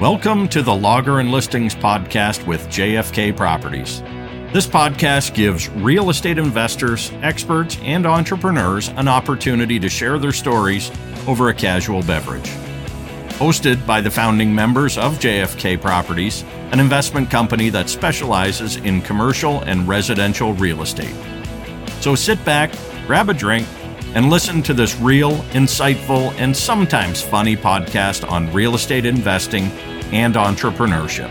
Welcome to the Lager and Listings podcast with JFK Properties. This podcast gives real estate investors, experts, and entrepreneurs an opportunity to share their stories over a casual beverage. Hosted by the founding members of JFK Properties, an investment company that specializes in commercial and residential real estate. So sit back, grab a drink, and listen to this real, insightful, and sometimes funny podcast on real estate investing and entrepreneurship.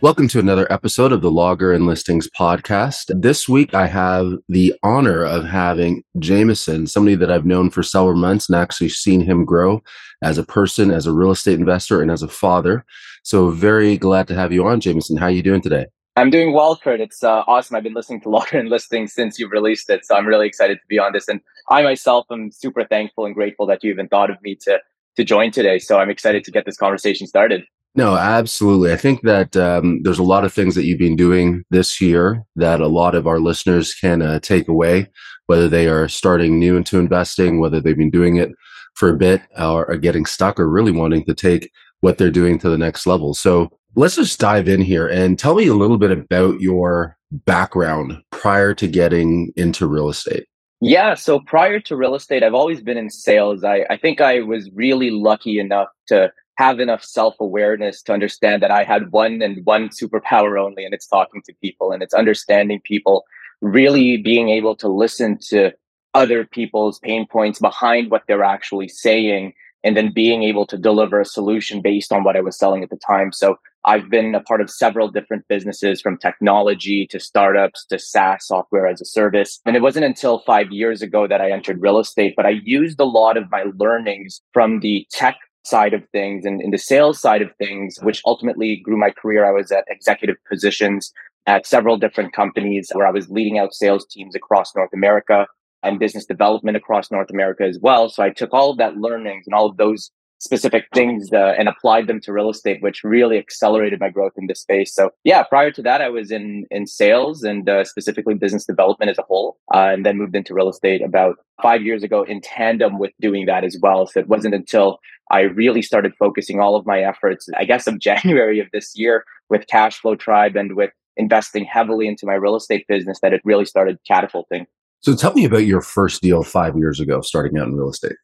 Welcome to another episode of the Lager and Listings podcast. This week, I have the honor of having Jameson, somebody that I've known for several months and actually seen him grow as a person, as a real estate investor, and as a father. So, very glad to have you on, Jameson. How are you doing today? I'm doing well, Kurt. It's uh, awesome. I've been listening to Lager and Listings since you've released it, so I'm really excited to be on this. And I myself am super thankful and grateful that you even thought of me to to join today. So I'm excited to get this conversation started. No, absolutely. I think that um, there's a lot of things that you've been doing this year that a lot of our listeners can uh, take away, whether they are starting new into investing, whether they've been doing it for a bit or are getting stuck or really wanting to take what they're doing to the next level. So let's just dive in here and tell me a little bit about your background prior to getting into real estate. Yeah, so prior to real estate, I've always been in sales. I, I think I was really lucky enough to have enough self awareness to understand that I had one and one superpower only, and it's talking to people and it's understanding people, really being able to listen to other people's pain points behind what they're actually saying and then being able to deliver a solution based on what I was selling at the time. So I've been a part of several different businesses from technology to startups to SaaS software as a service. And it wasn't until five years ago that I entered real estate, but I used a lot of my learnings from the tech side of things and in the sales side of things, which ultimately grew my career. I was at executive positions at several different companies where I was leading out sales teams across North America and business development across North America as well. So I took all of that learnings and all of those specific things uh, and applied them to real estate, which really accelerated my growth in this space. So yeah, prior to that, I was in in sales and uh, specifically business development as a whole, uh, and then moved into real estate about five years ago in tandem with doing that as well. So it wasn't until I really started focusing all of my efforts, I guess, of January of this year with Cashflow Tribe and with investing heavily into my real estate business that it really started catapulting. So tell me about your first deal five years ago, starting out in real estate.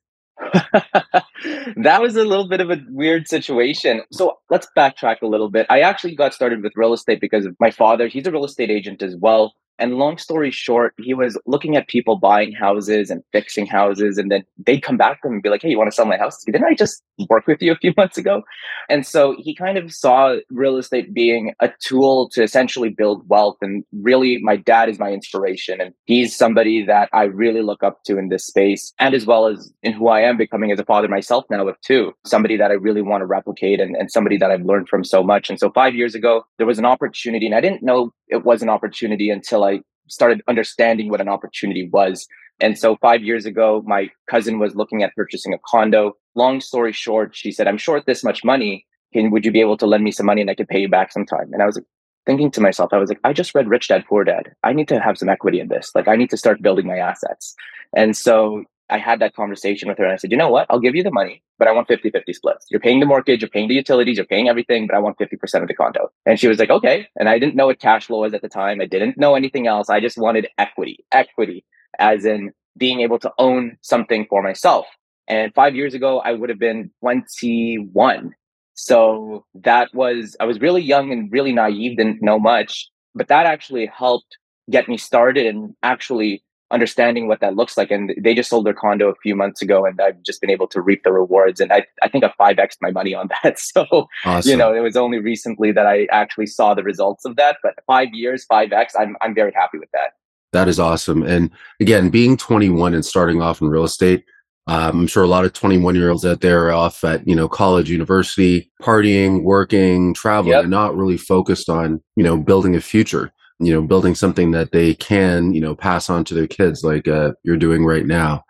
that was a little bit of a weird situation. So let's backtrack a little bit. I actually got started with real estate because of my father. He's a real estate agent as well. And long story short, he was looking at people buying houses and fixing houses. And then they'd come back to him and be like, Hey, you want to sell my house? Didn't I just work with you a few months ago? And so he kind of saw real estate being a tool to essentially build wealth. And really, my dad is my inspiration. And he's somebody that I really look up to in this space. And as well as in who I am becoming as a father myself now with two, somebody that I really want to replicate and, and somebody that I've learned from so much. And so five years ago, there was an opportunity and I didn't know it was an opportunity until I started understanding what an opportunity was. And so five years ago, my cousin was looking at purchasing a condo. Long story short, she said, I'm short this much money. Can, would you be able to lend me some money and I could pay you back sometime? And I was like, thinking to myself, I was like, I just read Rich Dad Poor Dad. I need to have some equity in this. Like, I need to start building my assets. And so I had that conversation with her and I said, you know what? I'll give you the money, but I want 50 50 splits. You're paying the mortgage, you're paying the utilities, you're paying everything, but I want 50% of the condo. And she was like, okay. And I didn't know what cash flow was at the time. I didn't know anything else. I just wanted equity, equity, as in being able to own something for myself. And five years ago, I would have been 21. So that was, I was really young and really naive, didn't know much, but that actually helped get me started and actually understanding what that looks like. And they just sold their condo a few months ago, and I've just been able to reap the rewards. And I, I think I five x my money on that. So awesome. you know, it was only recently that I actually saw the results of that. But five years, five x, I'm I'm very happy with that. That is awesome. And again, being 21 and starting off in real estate. Um, I'm sure a lot of 21 year olds out there are off at, you know, college, university, partying, working, traveling, yep. and not really focused on, you know, building a future you know, building something that they can, you know, pass on to their kids like uh, you're doing right now.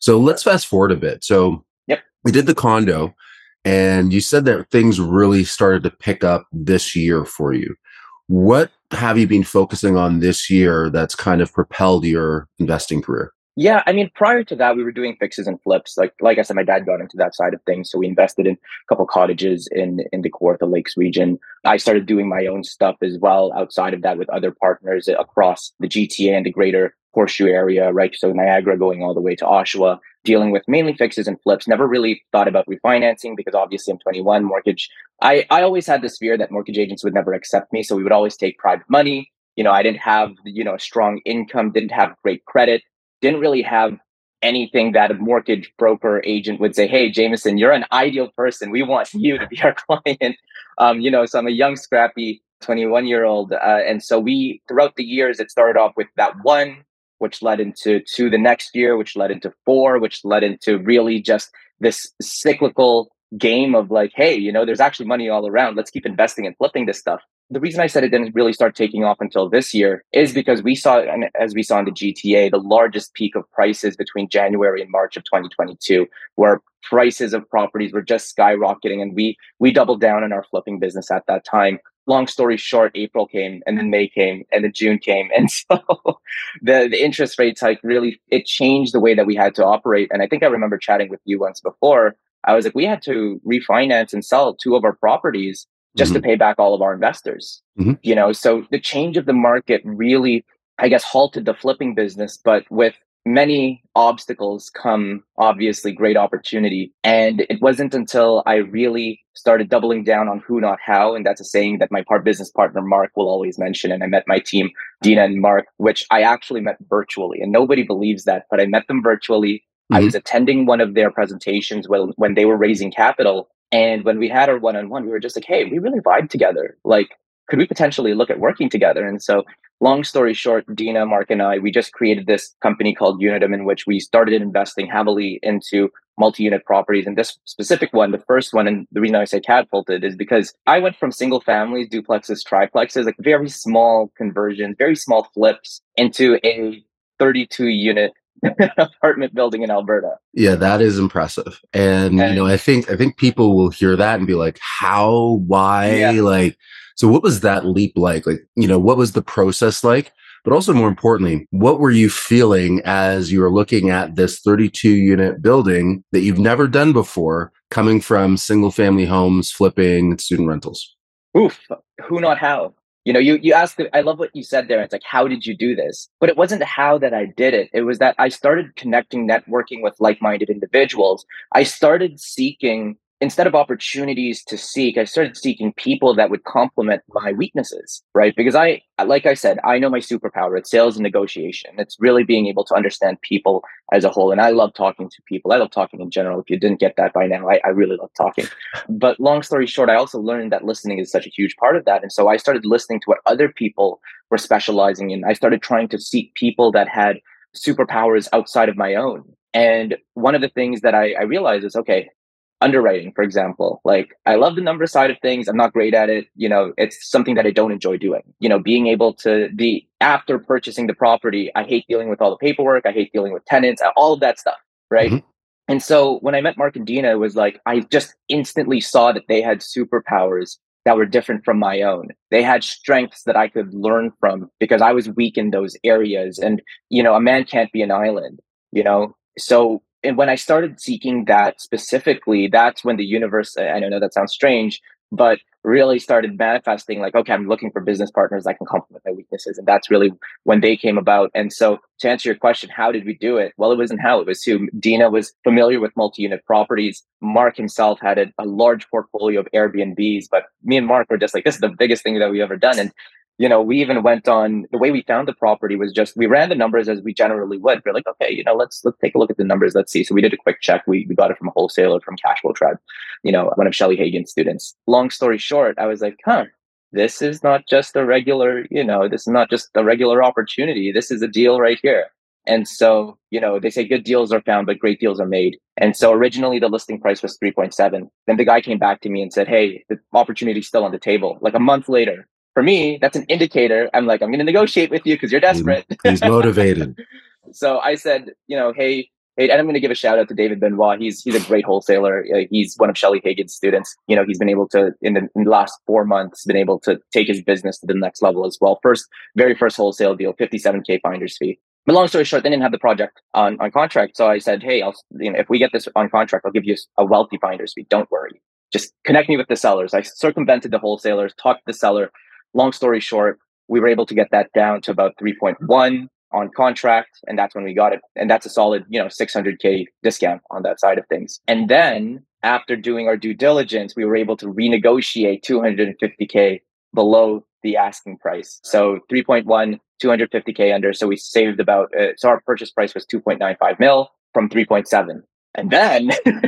So let's fast forward a bit. So yep. we did the condo and you said that things really started to pick up this year for you. What have you been focusing on this year that's kind of propelled your investing career? Yeah, I mean, prior to that, we were doing fixes and flips. Like, like I said, my dad got into that side of things, so we invested in a couple cottages in in the Kawartha Lakes region. I started doing my own stuff as well outside of that with other partners across the GTA and the greater Horseshoe area, right? So Niagara going all the way to Oshawa, dealing with mainly fixes and flips. Never really thought about refinancing because obviously I'm 21. Mortgage. I I always had this fear that mortgage agents would never accept me, so we would always take private money. You know, I didn't have you know a strong income, didn't have great credit didn't really have anything that a mortgage broker agent would say, Hey, Jameson, you're an ideal person. We want you to be our client. Um, you know, so I'm a young, scrappy 21 year old. Uh, and so we, throughout the years, it started off with that one, which led into two the next year, which led into four, which led into really just this cyclical game of like, Hey, you know, there's actually money all around. Let's keep investing and flipping this stuff the reason I said it didn't really start taking off until this year is because we saw, and as we saw in the GTA, the largest peak of prices between January and March of 2022, where prices of properties were just skyrocketing, and we we doubled down on our flipping business at that time. Long story short, April came, and then May came, and then June came, and so the the interest rates hike really it changed the way that we had to operate. And I think I remember chatting with you once before. I was like, we had to refinance and sell two of our properties just mm-hmm. to pay back all of our investors. Mm-hmm. You know, so the change of the market really, I guess, halted the flipping business, but with many obstacles come obviously great opportunity. And it wasn't until I really started doubling down on who, not how. And that's a saying that my part business partner, Mark, will always mention. And I met my team, Dina and Mark, which I actually met virtually. And nobody believes that, but I met them virtually. Mm-hmm. I was attending one of their presentations when, when they were raising capital. And when we had our one on one, we were just like, hey, we really vibe together. Like, could we potentially look at working together? And so, long story short, Dina, Mark, and I, we just created this company called Unitum, in which we started investing heavily into multi unit properties. And this specific one, the first one, and the reason I say catapulted is because I went from single families, duplexes, triplexes, like very small conversions, very small flips into a 32 unit apartment building in Alberta. Yeah, that is impressive. And, and, you know, I think I think people will hear that and be like, "How? Why?" Yeah. Like, so what was that leap like? Like, you know, what was the process like? But also more importantly, what were you feeling as you were looking at this 32 unit building that you've never done before coming from single family homes, flipping, student rentals? Oof, who not how? You know, you you asked. I love what you said there. It's like, how did you do this? But it wasn't how that I did it. It was that I started connecting, networking with like-minded individuals. I started seeking instead of opportunities to seek, I started seeking people that would complement my weaknesses, right? Because I, like I said, I know my superpower. It's sales and negotiation. It's really being able to understand people as a whole. And I love talking to people. I love talking in general. If you didn't get that by now, I, I really love talking. But long story short, I also learned that listening is such a huge part of that. And so I started listening to what other people were specializing in. I started trying to seek people that had superpowers outside of my own. And one of the things that I, I realized is okay, underwriting for example. Like i love the number side of things. I'm not great at it. You know it's something that i don't enjoy doing. You know being able to be after purchasing the property i hate dealing with all the paperwork. I hate dealing with tenants all of that stuff right? Mm-hmm. and so when i met mark and dina it was like i just instantly saw that they had superpowers that were different from my own. They had strengths that i could learn from because i was weak in those areas. And you know a man can't be an island you know? So and when I started seeking that specifically, that's when the universe, I don't know that sounds strange, but really started manifesting like, okay, I'm looking for business partners that can complement my weaknesses. And that's really when they came about. And so to answer your question, how did we do it? Well, it wasn't how it was who Dina was familiar with multi-unit properties. Mark himself had a, a large portfolio of Airbnbs, but me and Mark were just like, this is the biggest thing that we've ever done. And you know, we even went on the way we found the property was just we ran the numbers as we generally would. We're like, okay, you know, let's let's take a look at the numbers. Let's see. So we did a quick check. We we got it from a wholesaler from Cashflow Tribe, you know, one of Shelly Hagen's students. Long story short, I was like, huh, this is not just a regular, you know, this is not just a regular opportunity. This is a deal right here. And so, you know, they say good deals are found, but great deals are made. And so originally the listing price was 3.7. Then the guy came back to me and said, Hey, the opportunity's still on the table. Like a month later, for me, that's an indicator. I'm like, I'm going to negotiate with you because you're desperate. He's motivated. so I said, you know, hey, hey, and I'm going to give a shout out to David Benoit. He's he's a great wholesaler. Uh, he's one of Shelly Hagen's students. You know, he's been able to in the, in the, last four months been able to take his business to the next level as well. First, very first wholesale deal, 57k finder's fee. But long story short, they didn't have the project on, on contract. So I said, hey, I'll, you know, if we get this on contract, I'll give you a wealthy finder's fee. Don't worry. Just connect me with the sellers. I circumvented the wholesalers, talked to the seller. Long story short, we were able to get that down to about 3.1 on contract. And that's when we got it. And that's a solid, you know, 600K discount on that side of things. And then after doing our due diligence, we were able to renegotiate 250K below the asking price. So 3.1, 250K under. So we saved about, uh, so our purchase price was 2.95 mil from 3.7. And then,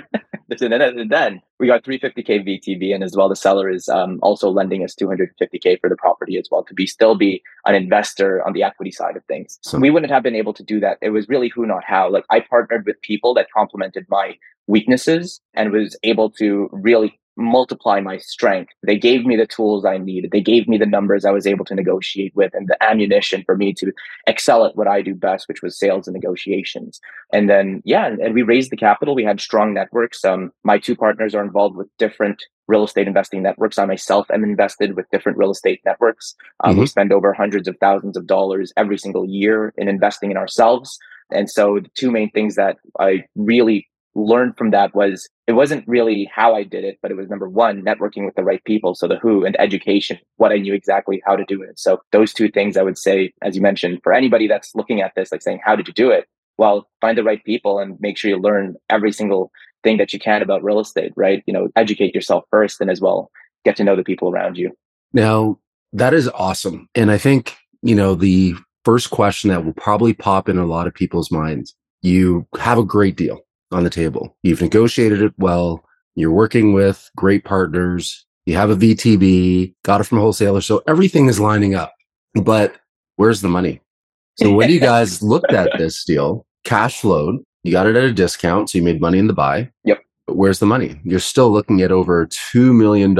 and then we got 350k VTB, and as well, the seller is um, also lending us 250k for the property as well to be still be an investor on the equity side of things. So we wouldn't have been able to do that. It was really who, not how. Like I partnered with people that complemented my weaknesses and was able to really multiply my strength. They gave me the tools I needed. They gave me the numbers I was able to negotiate with and the ammunition for me to excel at what I do best, which was sales and negotiations. And then, yeah, and we raised the capital. We had strong networks. Um, my two partners are involved with different real estate investing networks. I myself am invested with different real estate networks. Um, mm-hmm. We spend over hundreds of thousands of dollars every single year in investing in ourselves. And so the two main things that I really learned from that was it wasn't really how I did it, but it was number one, networking with the right people. So the who and education, what I knew exactly how to do it. So those two things I would say, as you mentioned, for anybody that's looking at this, like saying, how did you do it? Well, find the right people and make sure you learn every single thing that you can about real estate, right? You know, educate yourself first and as well get to know the people around you. Now, that is awesome. And I think, you know, the first question that will probably pop in a lot of people's minds, you have a great deal on the table. You've negotiated it well. You're working with great partners. You have a VTB, got it from a wholesaler. So everything is lining up. But where's the money? So when you guys looked at this deal, cash flowed, you got it at a discount. So you made money in the buy. Yep. But where's the money? You're still looking at over $2 million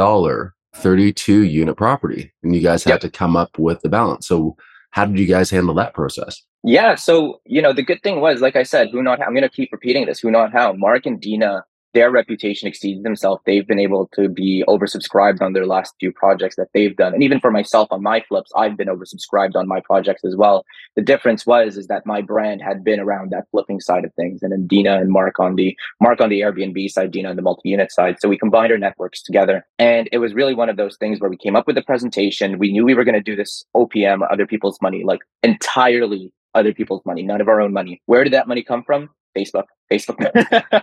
32 unit property. And you guys had to come up with the balance. So how did you guys handle that process? Yeah. So, you know, the good thing was, like I said, who not how, I'm going to keep repeating this, who not how. Mark and Dina their reputation exceeds themselves. They've been able to be oversubscribed on their last few projects that they've done. And even for myself on my flips, I've been oversubscribed on my projects as well. The difference was is that my brand had been around that flipping side of things. And then Dina and Mark on the Mark on the Airbnb side, Dina on the multi-unit side. So we combined our networks together. And it was really one of those things where we came up with a presentation. We knew we were going to do this OPM, other people's money, like entirely other people's money, none of our own money. Where did that money come from? Facebook. Facebook.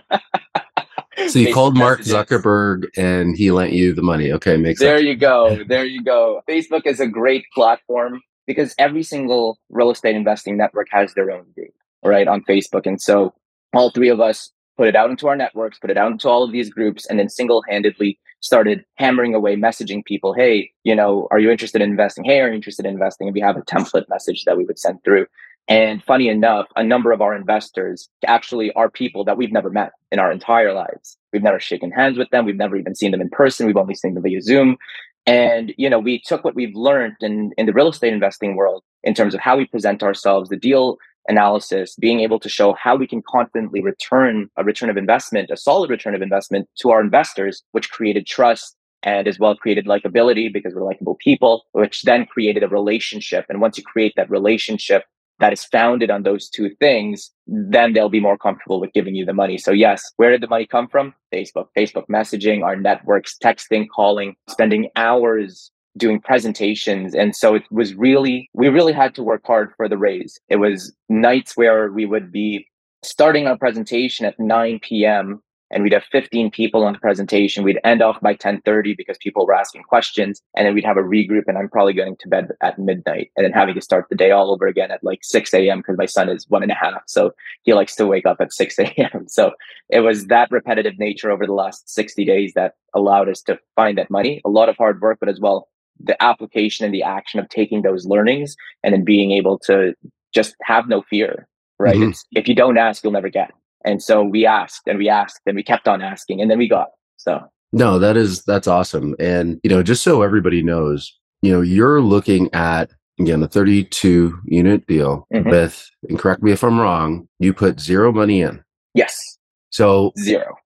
So you Facebook called Mark messages. Zuckerberg and he lent you the money. Okay, makes there sense. There you go. There you go. Facebook is a great platform because every single real estate investing network has their own group, right, on Facebook. And so all three of us put it out into our networks, put it out into all of these groups, and then single handedly started hammering away, messaging people, hey, you know, are you interested in investing? Hey, are you interested in investing? And we have a template message that we would send through. And funny enough, a number of our investors actually are people that we've never met in our entire lives. We've never shaken hands with them. We've never even seen them in person. We've only seen them via Zoom. And, you know, we took what we've learned in, in the real estate investing world in terms of how we present ourselves, the deal analysis, being able to show how we can confidently return a return of investment, a solid return of investment to our investors, which created trust and as well created likability because we're likable people, which then created a relationship. And once you create that relationship, that is founded on those two things, then they'll be more comfortable with giving you the money. So yes, where did the money come from? Facebook, Facebook messaging, our networks, texting, calling, spending hours doing presentations. And so it was really, we really had to work hard for the raise. It was nights where we would be starting our presentation at 9 p.m and we'd have 15 people on the presentation. We'd end off by 10:30 because people were asking questions, and then we'd have a regroup. And I'm probably going to bed at midnight, and then having to start the day all over again at like 6 a.m. because my son is one and a half, so he likes to wake up at 6 a.m. So it was that repetitive nature over the last 60 days that allowed us to find that money. A lot of hard work, but as well the application and the action of taking those learnings and then being able to just have no fear. Right? Mm-hmm. if you don't ask, you'll never get. And so we asked and we asked and we kept on asking and then we got. So no, that is that's awesome. And you know, just so everybody knows, you know, you're looking at again the 32 unit deal mm-hmm. with and correct me if I'm wrong, you put zero money in. Yes. So zero.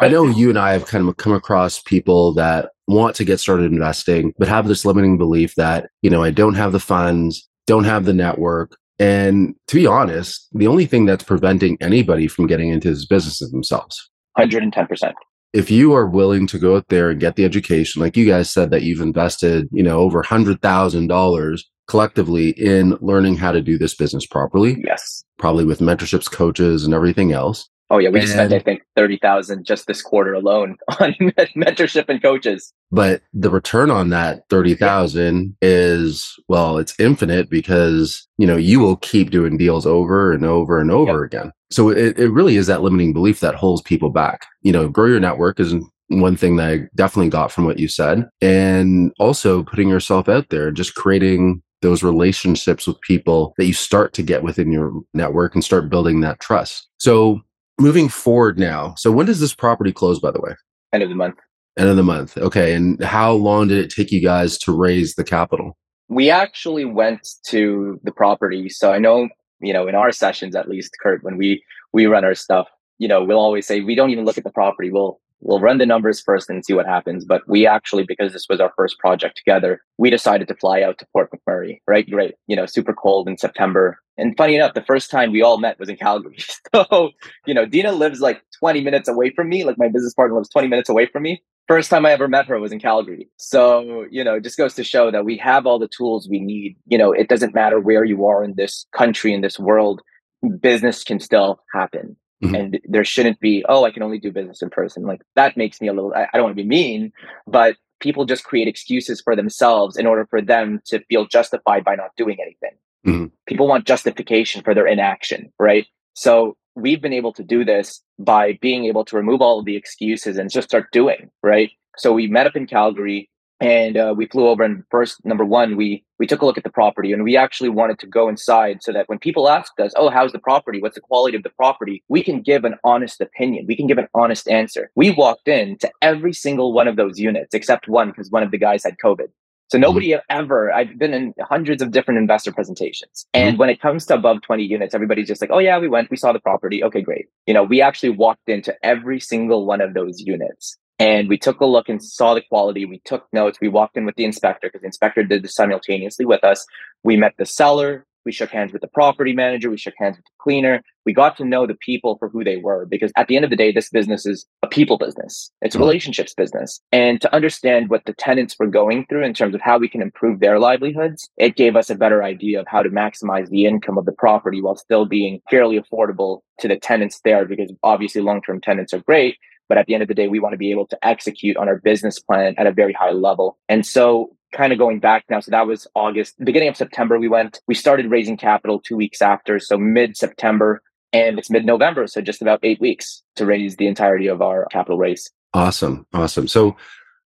I know you and I have kind of come across people that want to get started investing, but have this limiting belief that, you know, I don't have the funds, don't have the network, And to be honest, the only thing that's preventing anybody from getting into this business is themselves. 110%. If you are willing to go out there and get the education, like you guys said that you've invested, you know, over $100,000 collectively in learning how to do this business properly. Yes. Probably with mentorships, coaches, and everything else. Oh yeah, we just spent I think thirty thousand just this quarter alone on mentorship and coaches. But the return on that thirty thousand yeah. is well, it's infinite because you know you will keep doing deals over and over and over yep. again. So it, it really is that limiting belief that holds people back. You know, grow your network is one thing that I definitely got from what you said, and also putting yourself out there, just creating those relationships with people that you start to get within your network and start building that trust. So moving forward now. So when does this property close, by the way? End of the month. End of the month. Okay. And how long did it take you guys to raise the capital? We actually went to the property. So I know, you know, in our sessions at least, Kurt, when we we run our stuff, you know, we'll always say we don't even look at the property. We'll we'll run the numbers first and see what happens. But we actually, because this was our first project together, we decided to fly out to Fort McMurray, right? Great, you know, super cold in September. And funny enough, the first time we all met was in Calgary. So, you know, Dina lives like 20 minutes away from me. Like my business partner lives 20 minutes away from me. First time I ever met her was in Calgary. So, you know, it just goes to show that we have all the tools we need. You know, it doesn't matter where you are in this country, in this world, business can still happen. Mm-hmm. And there shouldn't be, oh, I can only do business in person. Like that makes me a little, I, I don't want to be mean, but people just create excuses for themselves in order for them to feel justified by not doing anything. Mm-hmm. People want justification for their inaction, right? So we've been able to do this by being able to remove all of the excuses and just start doing, right? So we met up in Calgary and uh, we flew over and first number one we we took a look at the property and we actually wanted to go inside so that when people asked us oh how's the property what's the quality of the property we can give an honest opinion we can give an honest answer we walked in to every single one of those units except one because one of the guys had covid so mm-hmm. nobody mm-hmm. ever, I've been in hundreds of different investor presentations. And mm-hmm. when it comes to above 20 units, everybody's just like, oh yeah, we went, we saw the property. Okay, great. You know, we actually walked into every single one of those units. And we took a look and saw the quality. We took notes. We walked in with the inspector because the inspector did this simultaneously with us. We met the seller. We shook hands with the property manager. We shook hands with the cleaner. We got to know the people for who they were because at the end of the day, this business is a people business. It's a mm-hmm. relationships business. And to understand what the tenants were going through in terms of how we can improve their livelihoods, it gave us a better idea of how to maximize the income of the property while still being fairly affordable to the tenants there because obviously long-term tenants are great, but at the end of the day, we want to be able to execute on our business plan at a very high level. And so kind of going back now. So that was August, beginning of September, we went, we started raising capital two weeks after. So mid September and it's mid November. So just about eight weeks to raise the entirety of our capital raise. Awesome. Awesome. So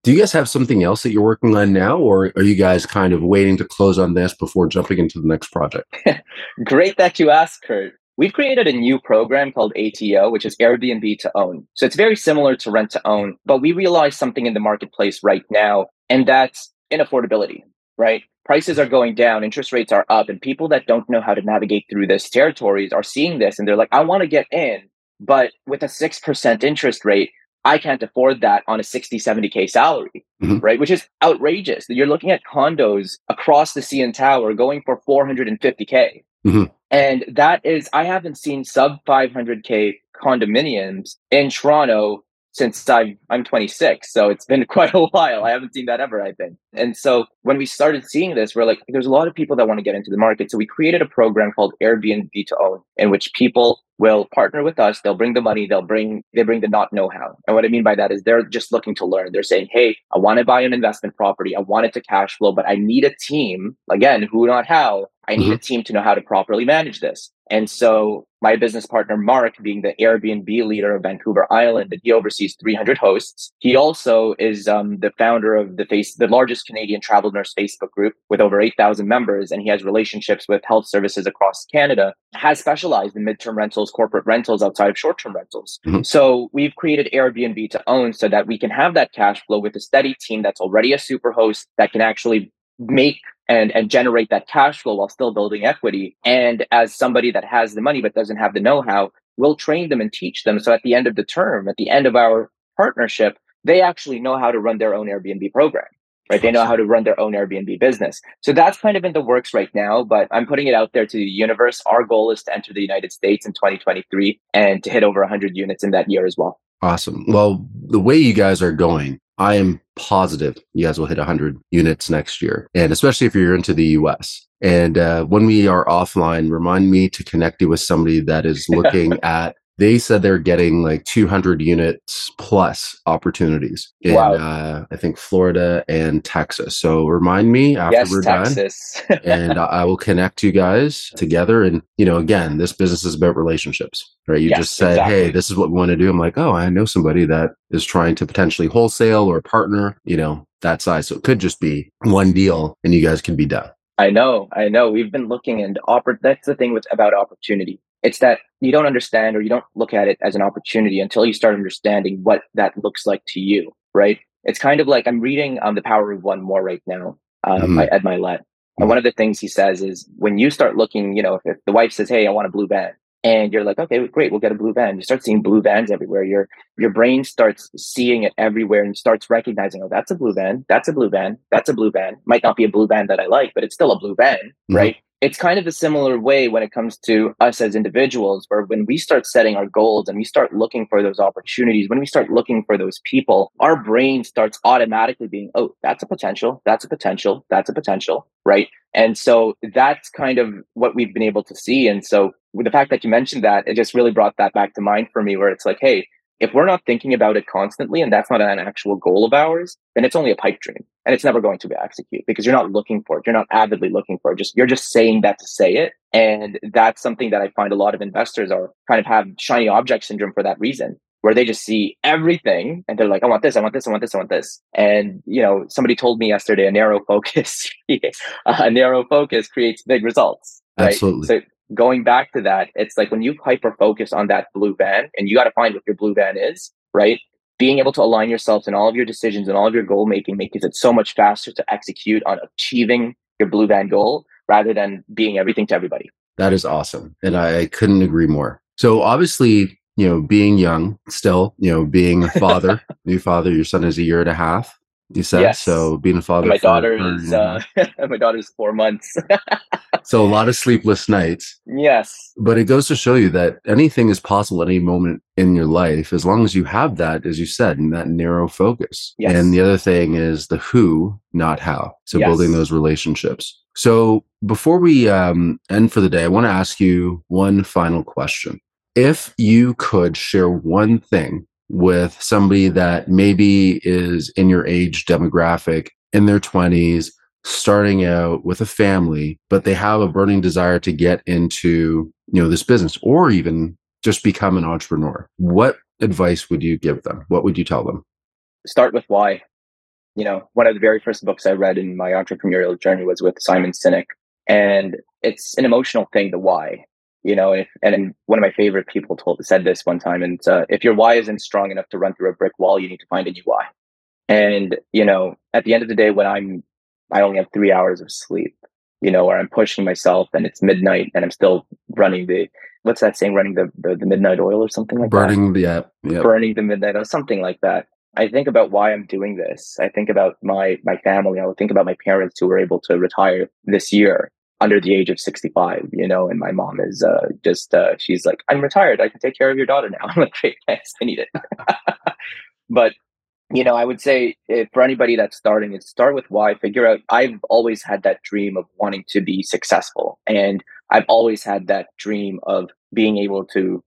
do you guys have something else that you're working on now, or are you guys kind of waiting to close on this before jumping into the next project? Great that you asked, Kurt. We've created a new program called ATO, which is Airbnb to own. So it's very similar to rent to own, but we realize something in the marketplace right now, and that's inaffordability, right? Prices are going down, interest rates are up, and people that don't know how to navigate through this territories are seeing this and they're like, I want to get in, but with a 6% interest rate, I can't afford that on a 60, 70K salary, mm-hmm. right? Which is outrageous. You're looking at condos across the CN Tower going for 450K. Mm-hmm. And that is, I haven't seen sub 500K condominiums in Toronto since I'm, I'm 26. So it's been quite a while. I haven't seen that ever, I think. And so when we started seeing this, we're like, there's a lot of people that want to get into the market. So we created a program called Airbnb to own, in which people will partner with us. They'll bring the money. They'll bring, they bring the not know how. And what I mean by that is they're just looking to learn. They're saying, Hey, I want to buy an investment property. I want it to cash flow, but I need a team. Again, who, not how. I need mm-hmm. a team to know how to properly manage this. And so my business partner, Mark, being the Airbnb leader of Vancouver Island, and he oversees 300 hosts. He also is um, the founder of the face, the largest Canadian travel nurse Facebook group with over 8,000 members. And he has relationships with health services across Canada, has specialized in midterm rentals, corporate rentals outside of short term rentals. Mm-hmm. So we've created Airbnb to own so that we can have that cash flow with a steady team that's already a super host that can actually make and and generate that cash flow while still building equity and as somebody that has the money but doesn't have the know-how we'll train them and teach them so at the end of the term at the end of our partnership they actually know how to run their own airbnb program right? They know how to run their own Airbnb business. So that's kind of in the works right now, but I'm putting it out there to the universe. Our goal is to enter the United States in 2023 and to hit over 100 units in that year as well. Awesome. Well, the way you guys are going, I am positive you guys will hit 100 units next year, and especially if you're into the US. And uh, when we are offline, remind me to connect you with somebody that is looking at they said they're getting like 200 units plus opportunities in wow. uh, I think Florida and Texas. So remind me after yes, we're Texas. done, and I will connect you guys together. And you know, again, this business is about relationships, right? You yes, just said, exactly. "Hey, this is what we want to do." I'm like, "Oh, I know somebody that is trying to potentially wholesale or partner." You know, that size. So it could just be one deal, and you guys can be done. I know, I know. We've been looking and oppor- that's the thing with about opportunity. It's that you don't understand or you don't look at it as an opportunity until you start understanding what that looks like to you, right? It's kind of like I'm reading um, The Power of One more right now um, mm-hmm. by Ed Mylett. And one of the things he says is when you start looking, you know, if, if the wife says, Hey, I want a blue van, and you're like, okay, great, we'll get a blue van. You start seeing blue vans everywhere. Your your brain starts seeing it everywhere and starts recognizing, oh, that's a blue van, that's a blue van, that's a blue van. Might not be a blue van that I like, but it's still a blue van, mm-hmm. right? It's kind of a similar way when it comes to us as individuals, where when we start setting our goals and we start looking for those opportunities, when we start looking for those people, our brain starts automatically being, oh, that's a potential, that's a potential, that's a potential, right? And so that's kind of what we've been able to see. And so with the fact that you mentioned that, it just really brought that back to mind for me, where it's like, hey, if we're not thinking about it constantly and that's not an actual goal of ours, then it's only a pipe dream and it's never going to be executed because you're not looking for it. You're not avidly looking for it. Just you're just saying that to say it. And that's something that I find a lot of investors are kind of have shiny object syndrome for that reason, where they just see everything and they're like, I want this, I want this, I want this, I want this. And you know, somebody told me yesterday a narrow focus, a narrow focus creates big results. Right? Absolutely. So going back to that, it's like when you hyper focus on that blue band and you got to find what your blue band is, right? Being able to align yourself in all of your decisions and all of your goal making makes it so much faster to execute on achieving your blue van goal rather than being everything to everybody. That is awesome. And I couldn't agree more. So obviously, you know, being young still, you know, being a father, new father, your son is a year and a half. You said yes. so. Being a father, and my daughter is uh, my daughter's four months. so a lot of sleepless nights. Yes, but it goes to show you that anything is possible at any moment in your life, as long as you have that, as you said, in that narrow focus. Yes. And the other thing is the who, not how. So yes. building those relationships. So before we um, end for the day, I want to ask you one final question. If you could share one thing with somebody that maybe is in your age demographic in their 20s starting out with a family but they have a burning desire to get into you know this business or even just become an entrepreneur. What advice would you give them? What would you tell them? Start with why. You know one of the very first books i read in my entrepreneurial journey was with simon sinek and it's an emotional thing the why you know if, and one of my favorite people told said this one time and uh, if your why isn't strong enough to run through a brick wall you need to find a new why and you know at the end of the day when i'm i only have three hours of sleep you know or i'm pushing myself and it's midnight and i'm still running the what's that saying running the the, the midnight oil or something like that? burning that the yeah, yeah burning the midnight oil something like that I think about why I'm doing this. I think about my my family. I think about my parents who were able to retire this year under the age of 65, you know, and my mom is uh, just, uh, she's like, I'm retired. I can take care of your daughter now. I'm like, great, thanks. I need it. but, you know, I would say if, for anybody that's starting, it's start with why, figure out, I've always had that dream of wanting to be successful. And I've always had that dream of being able to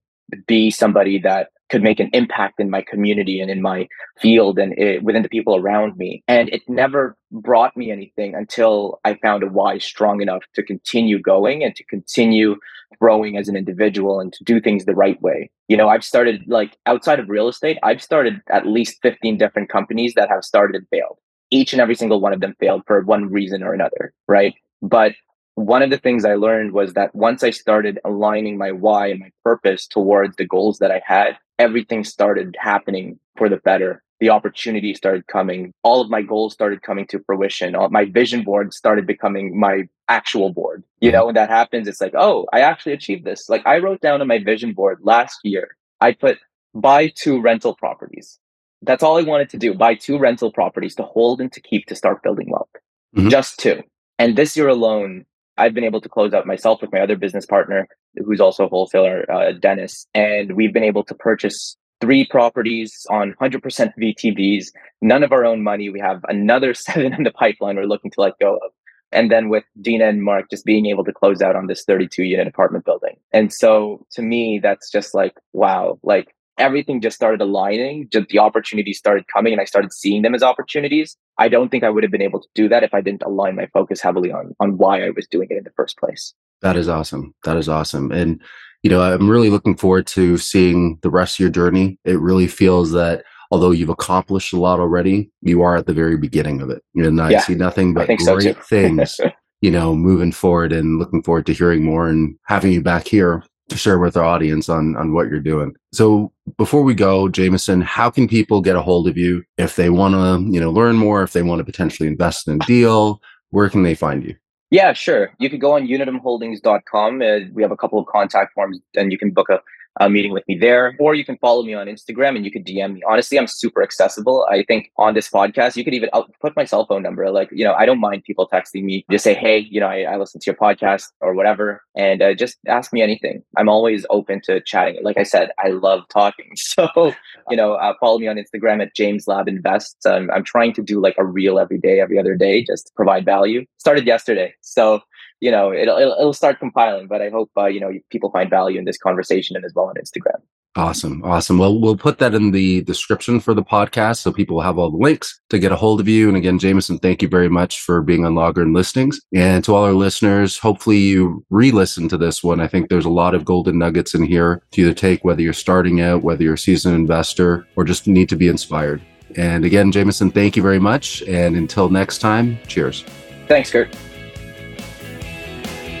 be somebody that could make an impact in my community and in my field and it, within the people around me. And it never brought me anything until I found a why strong enough to continue going and to continue growing as an individual and to do things the right way. You know, I've started like outside of real estate, I've started at least 15 different companies that have started and failed. Each and every single one of them failed for one reason or another, right? But one of the things I learned was that once I started aligning my why and my purpose towards the goals that I had, everything started happening for the better. The opportunity started coming. All of my goals started coming to fruition. All, my vision board started becoming my actual board. You know, when that happens, it's like, oh, I actually achieved this. Like I wrote down on my vision board last year, I put buy two rental properties. That's all I wanted to do buy two rental properties to hold and to keep to start building wealth. Mm-hmm. Just two. And this year alone, I've been able to close out myself with my other business partner, who's also a wholesaler, uh, Dennis. And we've been able to purchase three properties on 100% VTBs, none of our own money. We have another seven in the pipeline we're looking to let go of. And then with Dina and Mark just being able to close out on this 32 unit apartment building. And so to me, that's just like, wow, like everything just started aligning. Just the opportunities started coming and I started seeing them as opportunities. I don't think I would have been able to do that if I didn't align my focus heavily on, on why I was doing it in the first place. That is awesome. That is awesome. And, you know, I'm really looking forward to seeing the rest of your journey. It really feels that although you've accomplished a lot already, you are at the very beginning of it. And I yeah, see nothing but great so things, you know, moving forward and looking forward to hearing more and having you back here share with our audience on, on what you're doing. So before we go, Jameson, how can people get a hold of you if they want to, you know, learn more, if they want to potentially invest in a deal, where can they find you? Yeah, sure. You could go on unitumholdings.com. Uh, we have a couple of contact forms and you can book a a meeting with me there, or you can follow me on Instagram and you could DM me. Honestly, I'm super accessible. I think on this podcast, you could even I'll put my cell phone number. Like, you know, I don't mind people texting me. Just say, hey, you know, I, I listen to your podcast or whatever, and uh, just ask me anything. I'm always open to chatting. Like I said, I love talking. So, you know, uh, follow me on Instagram at James Lab Invest. Um, I'm trying to do like a reel every day, every other day, just to provide value. Started yesterday, so you know, it'll, it'll, it'll start compiling, but I hope, uh, you know, people find value in this conversation and as well on Instagram. Awesome. Awesome. Well, we'll put that in the description for the podcast so people will have all the links to get a hold of you. And again, Jameson, thank you very much for being on Lager and Listings. And to all our listeners, hopefully you re-listen to this one. I think there's a lot of golden nuggets in here to either take, whether you're starting out, whether you're a seasoned investor, or just need to be inspired. And again, Jameson, thank you very much. And until next time, cheers. Thanks, Kurt.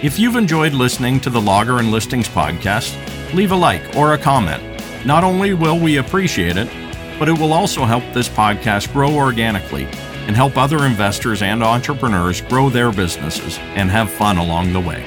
If you've enjoyed listening to the Lager and Listings podcast, leave a like or a comment. Not only will we appreciate it, but it will also help this podcast grow organically and help other investors and entrepreneurs grow their businesses and have fun along the way.